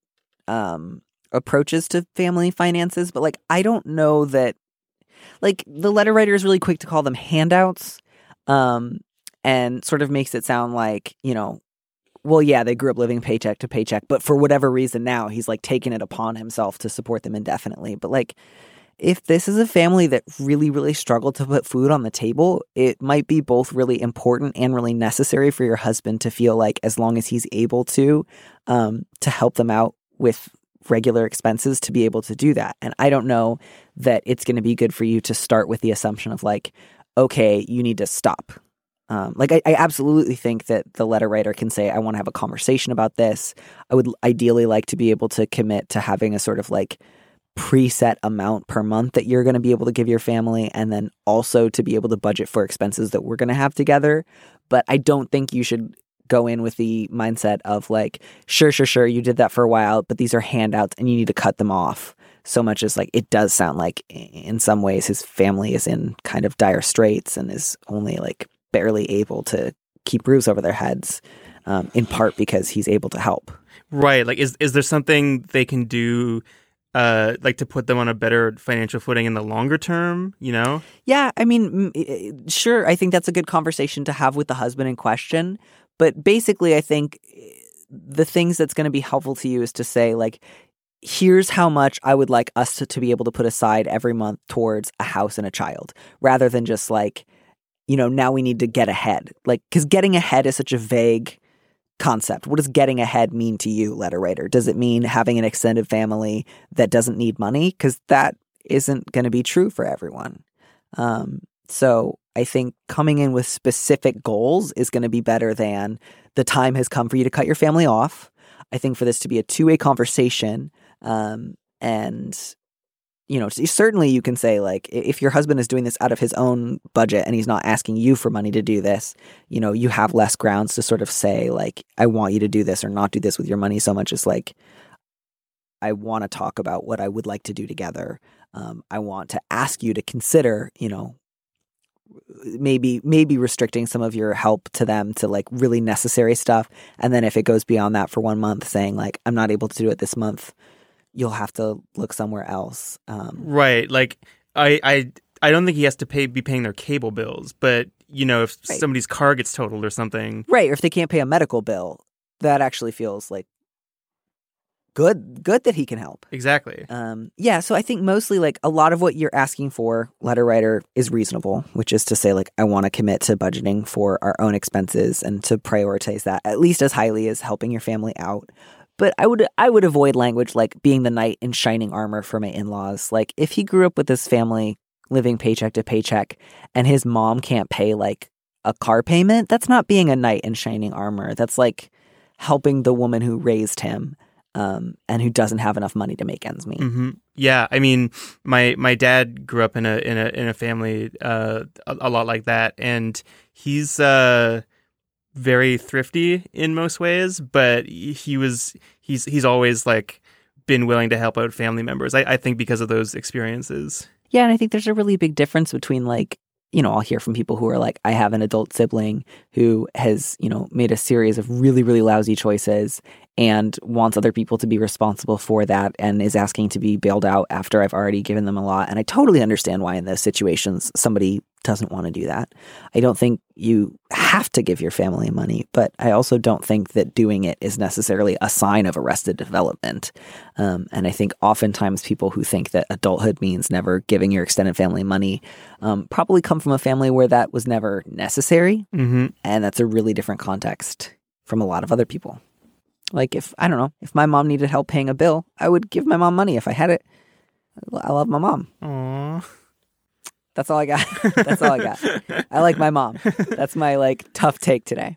um approaches to family finances, but like I don't know that like the letter writer is really quick to call them handouts um and sort of makes it sound like, you know, well, yeah, they grew up living paycheck to paycheck, but for whatever reason now he's like taking it upon himself to support them indefinitely. But like if this is a family that really, really struggled to put food on the table, it might be both really important and really necessary for your husband to feel like, as long as he's able to, um, to help them out with regular expenses, to be able to do that. And I don't know that it's going to be good for you to start with the assumption of like, okay, you need to stop. Um, like I, I absolutely think that the letter writer can say, I want to have a conversation about this. I would ideally like to be able to commit to having a sort of like preset amount per month that you're going to be able to give your family and then also to be able to budget for expenses that we're going to have together but i don't think you should go in with the mindset of like sure sure sure you did that for a while but these are handouts and you need to cut them off so much as like it does sound like in some ways his family is in kind of dire straits and is only like barely able to keep roofs over their heads um, in part because he's able to help right like is is there something they can do uh, like to put them on a better financial footing in the longer term, you know? Yeah, I mean, sure, I think that's a good conversation to have with the husband in question. But basically, I think eh, the things that's going to be helpful to you is to say, like, here's how much I would like us to, to be able to put aside every month towards a house and a child, rather than just like, you know, now we need to get ahead. Like, because getting ahead is such a vague concept. What does getting ahead mean to you, letter writer? Does it mean having an extended family that doesn't need money? Because that isn't going to be true for everyone. Um, so I think coming in with specific goals is going to be better than the time has come for you to cut your family off. I think for this to be a two way conversation um, and you know, certainly you can say like if your husband is doing this out of his own budget and he's not asking you for money to do this, you know, you have less grounds to sort of say like I want you to do this or not do this with your money so much as like I want to talk about what I would like to do together. Um, I want to ask you to consider, you know, maybe maybe restricting some of your help to them to like really necessary stuff and then if it goes beyond that for one month saying like i'm not able to do it this month you'll have to look somewhere else. Um, right. Like I, I, I don't think he has to pay be paying their cable bills, but you know, if right. somebody's car gets totaled or something, right? Or if they can't pay a medical bill, that actually feels like good. Good that he can help. Exactly. Um, yeah. So I think mostly like a lot of what you're asking for, letter writer, is reasonable, which is to say like I want to commit to budgeting for our own expenses and to prioritize that at least as highly as helping your family out. But I would I would avoid language like being the knight in shining armor for my in-laws. Like if he grew up with this family living paycheck to paycheck and his mom can't pay like a car payment, that's not being a knight in shining armor. That's like helping the woman who raised him um, and who doesn't have enough money to make ends meet. Mm-hmm. Yeah, I mean, my my dad grew up in a in a in a family uh, a, a, lot like that, and he's uh, very thrifty in most ways, but he was he's he's always like been willing to help out family members. I, I think because of those experiences. Yeah, and I think there's a really big difference between like you know, I'll hear from people who are like, I have an adult sibling who has, you know, made a series of really, really lousy choices and wants other people to be responsible for that and is asking to be bailed out after I've already given them a lot. And I totally understand why in those situations somebody doesn't want to do that. I don't think you have to give your family money, but I also don't think that doing it is necessarily a sign of arrested development. Um, and I think oftentimes people who think that adulthood means never giving your extended family money um, probably come from a family where that was never necessary. Mm-hmm. And that's a really different context from a lot of other people. Like if I don't know, if my mom needed help paying a bill, I would give my mom money if I had it. I love my mom. Aww. That's all I got. That's all I got. I like my mom. That's my like tough take today.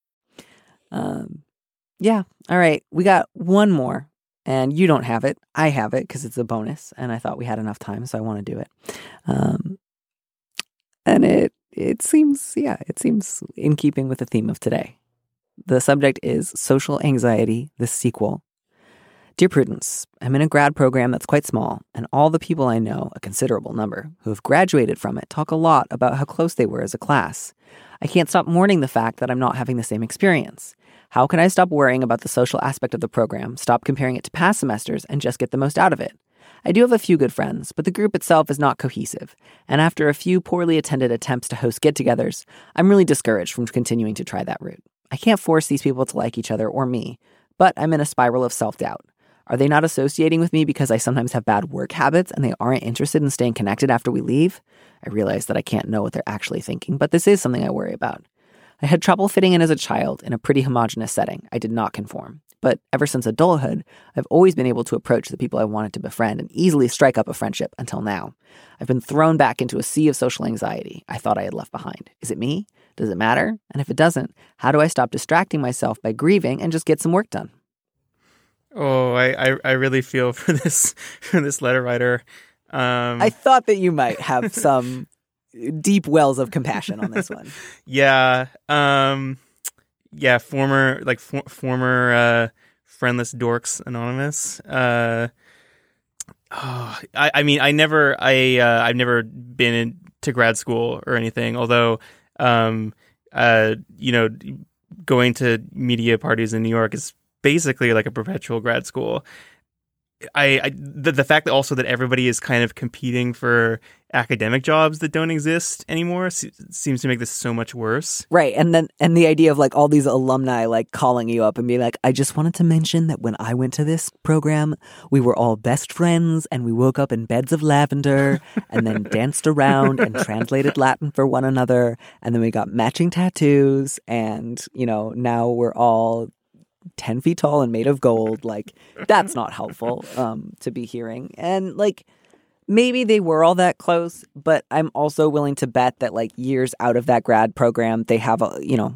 Um, yeah. All right. We got one more, and you don't have it. I have it because it's a bonus, and I thought we had enough time, so I want to do it. Um, and it it seems yeah, it seems in keeping with the theme of today. The subject is social anxiety, the sequel. Dear Prudence, I'm in a grad program that's quite small, and all the people I know, a considerable number, who have graduated from it talk a lot about how close they were as a class. I can't stop mourning the fact that I'm not having the same experience. How can I stop worrying about the social aspect of the program, stop comparing it to past semesters, and just get the most out of it? I do have a few good friends, but the group itself is not cohesive, and after a few poorly attended attempts to host get togethers, I'm really discouraged from continuing to try that route. I can't force these people to like each other or me, but I'm in a spiral of self doubt. Are they not associating with me because I sometimes have bad work habits and they aren't interested in staying connected after we leave? I realize that I can't know what they're actually thinking, but this is something I worry about. I had trouble fitting in as a child in a pretty homogenous setting. I did not conform. But ever since adulthood, I've always been able to approach the people I wanted to befriend and easily strike up a friendship until now. I've been thrown back into a sea of social anxiety I thought I had left behind. Is it me? Does it matter? And if it doesn't, how do I stop distracting myself by grieving and just get some work done? Oh, I, I, I really feel for this for this letter writer. Um, I thought that you might have some deep wells of compassion on this one. yeah, um, yeah. Former like for, former uh, friendless dorks anonymous. Uh, oh, I, I mean, I never, I, uh, I've never been in, to grad school or anything. Although, um, uh, you know, going to media parties in New York is basically like a perpetual grad school. I, I the, the fact that also that everybody is kind of competing for academic jobs that don't exist anymore se- seems to make this so much worse. Right. And then and the idea of like all these alumni like calling you up and being like, I just wanted to mention that when I went to this program, we were all best friends and we woke up in beds of lavender and then danced around and translated Latin for one another and then we got matching tattoos and, you know, now we're all 10 feet tall and made of gold like that's not helpful um to be hearing. And like maybe they were all that close but i'm also willing to bet that like years out of that grad program they have a you know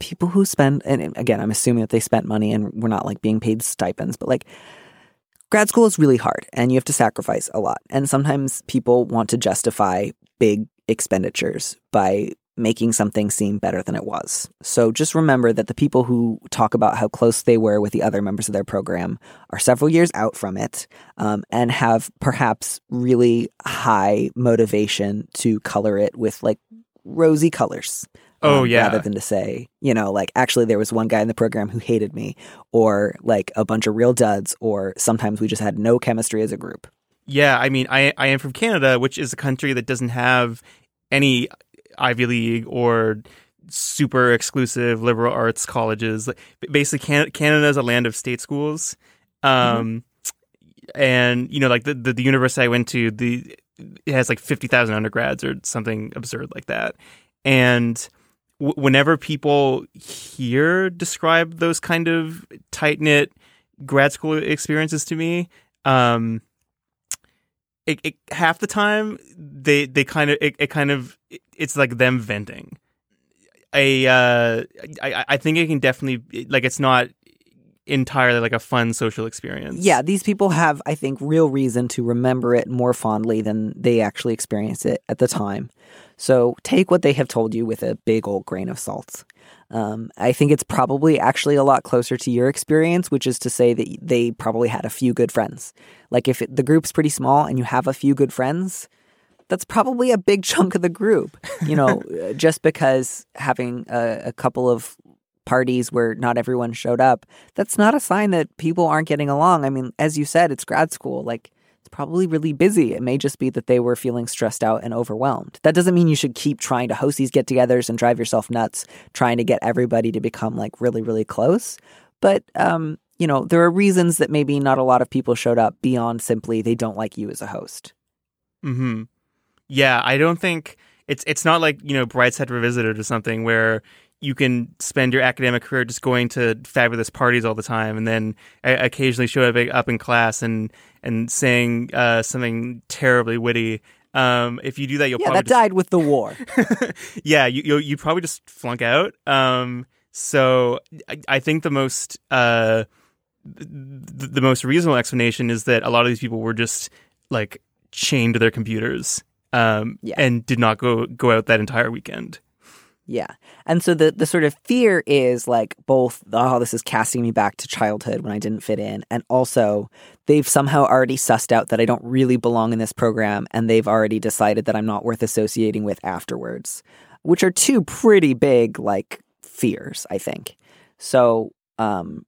people who spend and again i'm assuming that they spent money and we're not like being paid stipends but like grad school is really hard and you have to sacrifice a lot. And sometimes people want to justify big expenditures by making something seem better than it was. So just remember that the people who talk about how close they were with the other members of their program are several years out from it um, and have perhaps really high motivation to color it with like rosy colors. Oh, um, yeah. Rather than to say, you know, like actually there was one guy in the program who hated me, or like a bunch of real duds, or sometimes we just had no chemistry as a group. Yeah, I mean, I I am from Canada, which is a country that doesn't have any Ivy League or super exclusive liberal arts colleges. Like, Basically, Can- Canada is a land of state schools. Um, And, you know, like the, the, the university I went to, the it has like 50,000 undergrads or something absurd like that. And w- whenever people here describe those kind of tight knit grad school experiences to me, um, it, it half the time they they kind of it, it kind of it's like them venting. I uh I I think it can definitely like it's not entirely like a fun social experience. Yeah, these people have, I think, real reason to remember it more fondly than they actually experienced it at the time. So take what they have told you with a big old grain of salt. Um, I think it's probably actually a lot closer to your experience, which is to say that they probably had a few good friends. Like if it, the group's pretty small and you have a few good friends, that's probably a big chunk of the group. You know, just because having a, a couple of parties where not everyone showed up, that's not a sign that people aren't getting along. I mean, as you said, it's grad school. Like, it's probably really busy. It may just be that they were feeling stressed out and overwhelmed. That doesn't mean you should keep trying to host these get togethers and drive yourself nuts, trying to get everybody to become like really, really close. But, um, you know, there are reasons that maybe not a lot of people showed up beyond simply they don't like you as a host. Hmm. Yeah, I don't think it's it's not like you know Brideshead Revisited or something where you can spend your academic career just going to fabulous parties all the time and then uh, occasionally show up up in class and and saying uh, something terribly witty Um, if you do that, you'll Yeah, probably that died with the war. yeah, you you you probably just flunk out. Um, so I, I think the most uh the, the most reasonable explanation is that a lot of these people were just like chained to their computers um Yeah. and did not go go out that entire weekend. Yeah. And so the the sort of fear is like both oh this is casting me back to childhood when I didn't fit in and also they've somehow already sussed out that I don't really belong in this program and they've already decided that I'm not worth associating with afterwards, which are two pretty big like fears, I think. So, um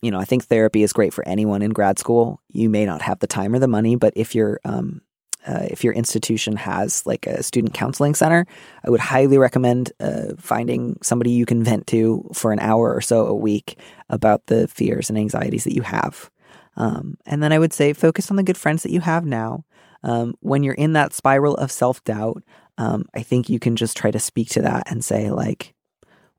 you know, I think therapy is great for anyone in grad school. You may not have the time or the money, but if you're um uh, if your institution has like a student counseling center, I would highly recommend uh, finding somebody you can vent to for an hour or so a week about the fears and anxieties that you have. Um, and then I would say focus on the good friends that you have now. Um, when you're in that spiral of self doubt, um, I think you can just try to speak to that and say, like,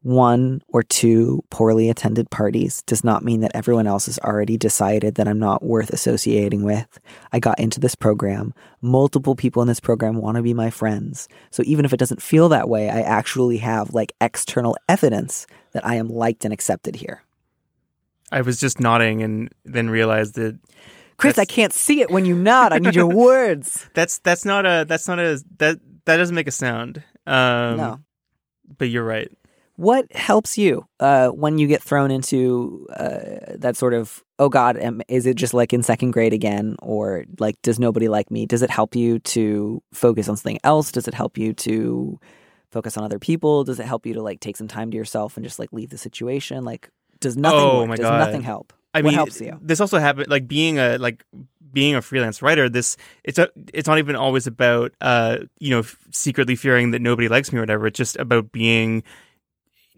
one or two poorly attended parties does not mean that everyone else has already decided that I'm not worth associating with. I got into this program. Multiple people in this program want to be my friends. So even if it doesn't feel that way, I actually have like external evidence that I am liked and accepted here. I was just nodding and then realized that Chris, I can't see it when you nod. I need your words. that's that's not a that's not a that that doesn't make a sound. Um, No. but you're right. What helps you uh, when you get thrown into uh, that sort of, oh God, am, is it just like in second grade again? Or like, does nobody like me? Does it help you to focus on something else? Does it help you to focus on other people? Does it help you to like take some time to yourself and just like leave the situation? Like, does nothing Oh, work? my does God. nothing help? I what mean, helps you? This also happened like being a like being a freelance writer. This it's a it's not even always about uh you know f- secretly fearing that nobody likes me or whatever. It's just about being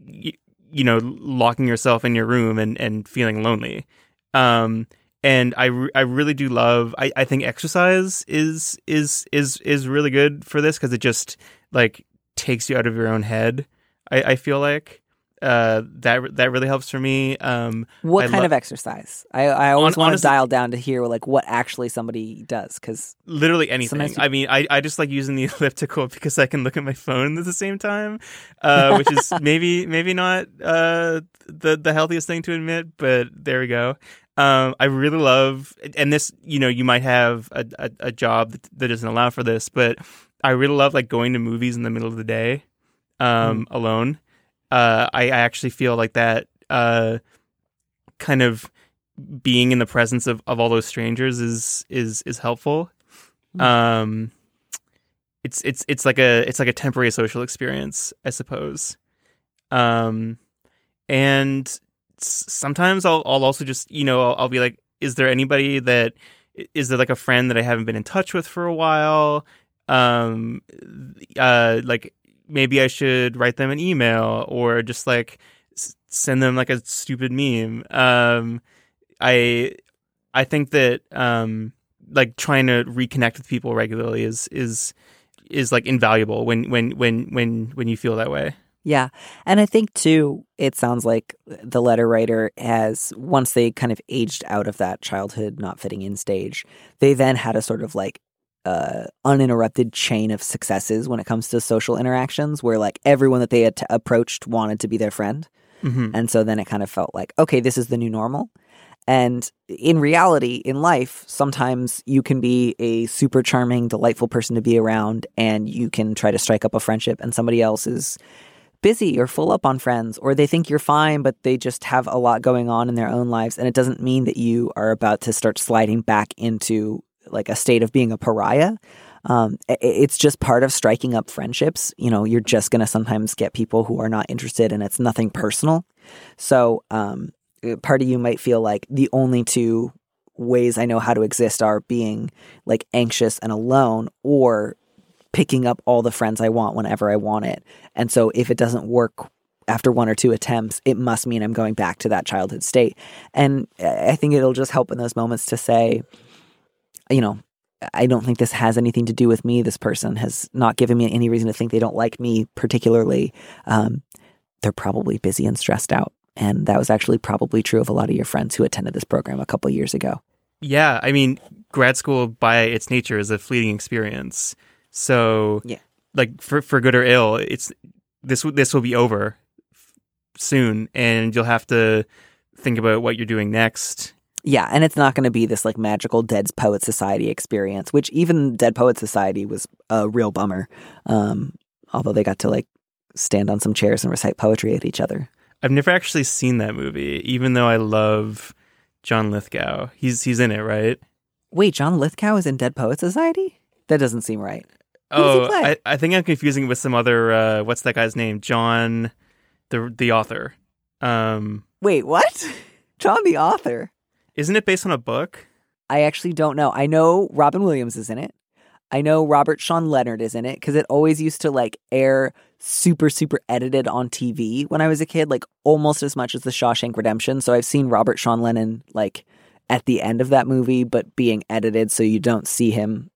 you know locking yourself in your room and and feeling lonely. Um and I, re- I really do love I, I think exercise is is is is really good for this because it just like takes you out of your own head. I, I feel like uh that that really helps for me. Um What I kind lo- of exercise? I, I always want to dial down to hear like what actually somebody does because literally anything. You- I mean, I, I just like using the elliptical because I can look at my phone at the same time, uh, which is maybe maybe not uh, the the healthiest thing to admit, but there we go. Um, I really love, and this, you know, you might have a, a, a job that, that doesn't allow for this, but I really love like going to movies in the middle of the day, um, alone. Uh, I, I actually feel like that, uh, kind of being in the presence of, of all those strangers is is is helpful. Um, it's it's it's like a it's like a temporary social experience, I suppose. Um, and sometimes I'll I'll also just you know I'll, I'll be like, is there anybody that is there like a friend that I haven't been in touch with for a while? Um, uh, like maybe I should write them an email or just like send them like a stupid meme. Um, I I think that um like trying to reconnect with people regularly is is is like invaluable when when when when when you feel that way. Yeah. And I think too, it sounds like the letter writer has, once they kind of aged out of that childhood not fitting in stage, they then had a sort of like uh, uninterrupted chain of successes when it comes to social interactions where like everyone that they had t- approached wanted to be their friend. Mm-hmm. And so then it kind of felt like, okay, this is the new normal. And in reality, in life, sometimes you can be a super charming, delightful person to be around, and you can try to strike up a friendship, and somebody else is busy or full up on friends, or they think you're fine, but they just have a lot going on in their own lives. And it doesn't mean that you are about to start sliding back into like a state of being a pariah. Um, it's just part of striking up friendships. You know, you're just going to sometimes get people who are not interested, and it's nothing personal. So, um, part of you might feel like the only two ways I know how to exist are being like anxious and alone, or picking up all the friends I want whenever I want it. And so, if it doesn't work after one or two attempts, it must mean I'm going back to that childhood state. And I think it'll just help in those moments to say, you know, I don't think this has anything to do with me. This person has not given me any reason to think they don't like me particularly. Um, they're probably busy and stressed out. And that was actually probably true of a lot of your friends who attended this program a couple years ago. Yeah, I mean, grad school by its nature is a fleeting experience. So Yeah. like for for good or ill, it's this this will be over soon, and you'll have to think about what you're doing next. Yeah, and it's not going to be this like magical Dead Poet Society experience, which even Dead Poet Society was a real bummer. Um, although they got to like stand on some chairs and recite poetry at each other. I've never actually seen that movie, even though I love John Lithgow. He's he's in it, right? Wait, John Lithgow is in Dead Poet Society? That doesn't seem right. Who Oh. I, I think I'm confusing it with some other. Uh, what's that guy's name? John, the the author. Um, Wait, what? John the author? Isn't it based on a book? I actually don't know. I know Robin Williams is in it. I know Robert Sean Leonard is in it because it always used to like air super, super edited on TV when I was a kid, like almost as much as the Shawshank Redemption. So I've seen Robert Sean Leonard like at the end of that movie, but being edited so you don't see him.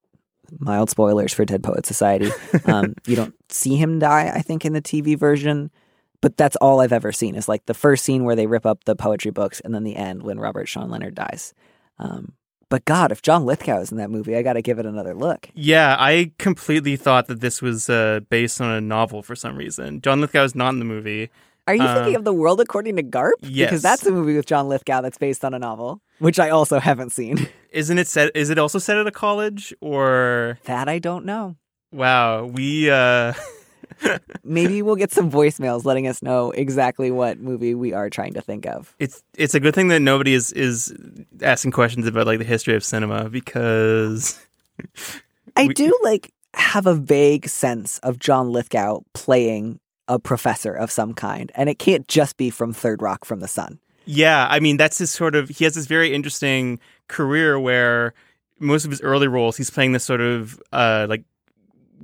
Mild spoilers for Dead Poet Society. Um, you don't see him die, I think, in the TV version. But that's all I've ever seen is like the first scene where they rip up the poetry books and then the end when Robert Sean Leonard dies. Um, but God, if John Lithgow is in that movie, I got to give it another look. Yeah, I completely thought that this was uh, based on a novel for some reason. John Lithgow is not in the movie. Are you thinking Um, of The World According to Garp? yes. Because that's a movie with John Lithgow that's based on a novel, which I also haven't seen. Isn't it set? Is it also set at a college or? that I don't know. Wow, we. uh Maybe we'll get some voicemails letting us know exactly what movie we are trying to think of. It's it's a good thing that nobody is is asking questions about like the history of cinema because I We- do like have a vague sense of John Lithgow playing a professor of some kind, and it can't just be from Third Rock from the Sun. Yeah, I mean that's his sort of he has this very interesting career where most of his early roles he's playing this sort of uh like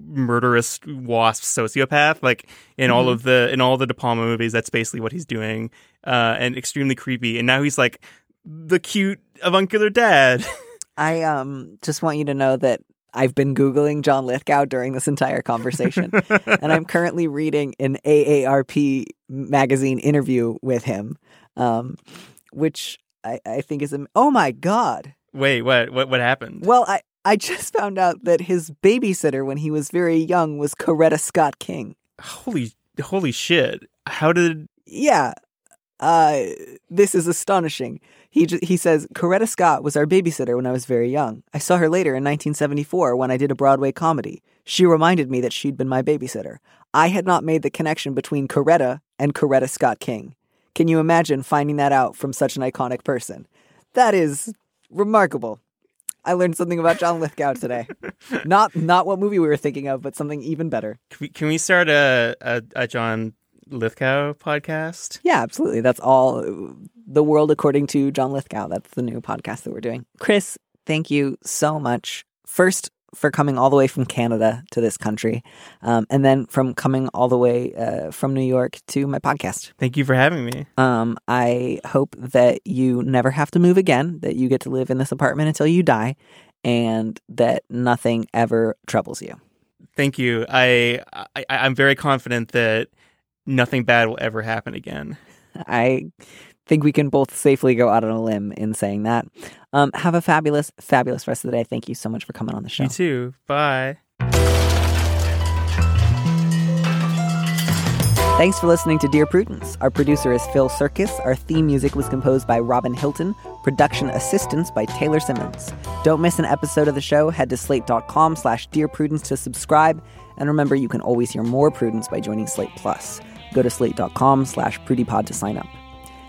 murderous wasp sociopath like in all of the in all the De Palma movies that's basically what he's doing uh and extremely creepy. And now he's like the cute avuncular dad. I um just want you to know that I've been googling John Lithgow during this entire conversation, and I'm currently reading an AARP magazine interview with him, um, which I, I think is am- oh my god. wait what what what happened? Well, I I just found out that his babysitter when he was very young was Coretta Scott King. holy holy shit how did Yeah. Uh, this is astonishing. He j- he says Coretta Scott was our babysitter when I was very young. I saw her later in 1974 when I did a Broadway comedy. She reminded me that she'd been my babysitter. I had not made the connection between Coretta and Coretta Scott King. Can you imagine finding that out from such an iconic person? That is remarkable. I learned something about John Lithgow today. not not what movie we were thinking of, but something even better. can we, can we start a, a a John Lithgow podcast Yeah, absolutely. That's all. The world according to John Lithgow. That's the new podcast that we're doing. Chris, thank you so much. First, for coming all the way from Canada to this country, um, and then from coming all the way uh, from New York to my podcast. thank you for having me Um, I hope that you never have to move again, that you get to live in this apartment until you die, and that nothing ever troubles you. Thank you. I, I I'm very confident that nothing bad will ever happen again. I think we can both safely go out on a limb in saying that. Um, have a fabulous, fabulous rest of the day. Thank you so much for coming on the show. You too. Bye. Thanks for listening to Dear Prudence. Our producer is Phil Surkis. Our theme music was composed by Robin Hilton. Production assistance by Taylor Simmons. Don't miss an episode of the show. Head to slate.com slash Dear Prudence to subscribe. And remember, you can always hear more Prudence by joining Slate Plus. Go to slate.com slash prudypod to sign up.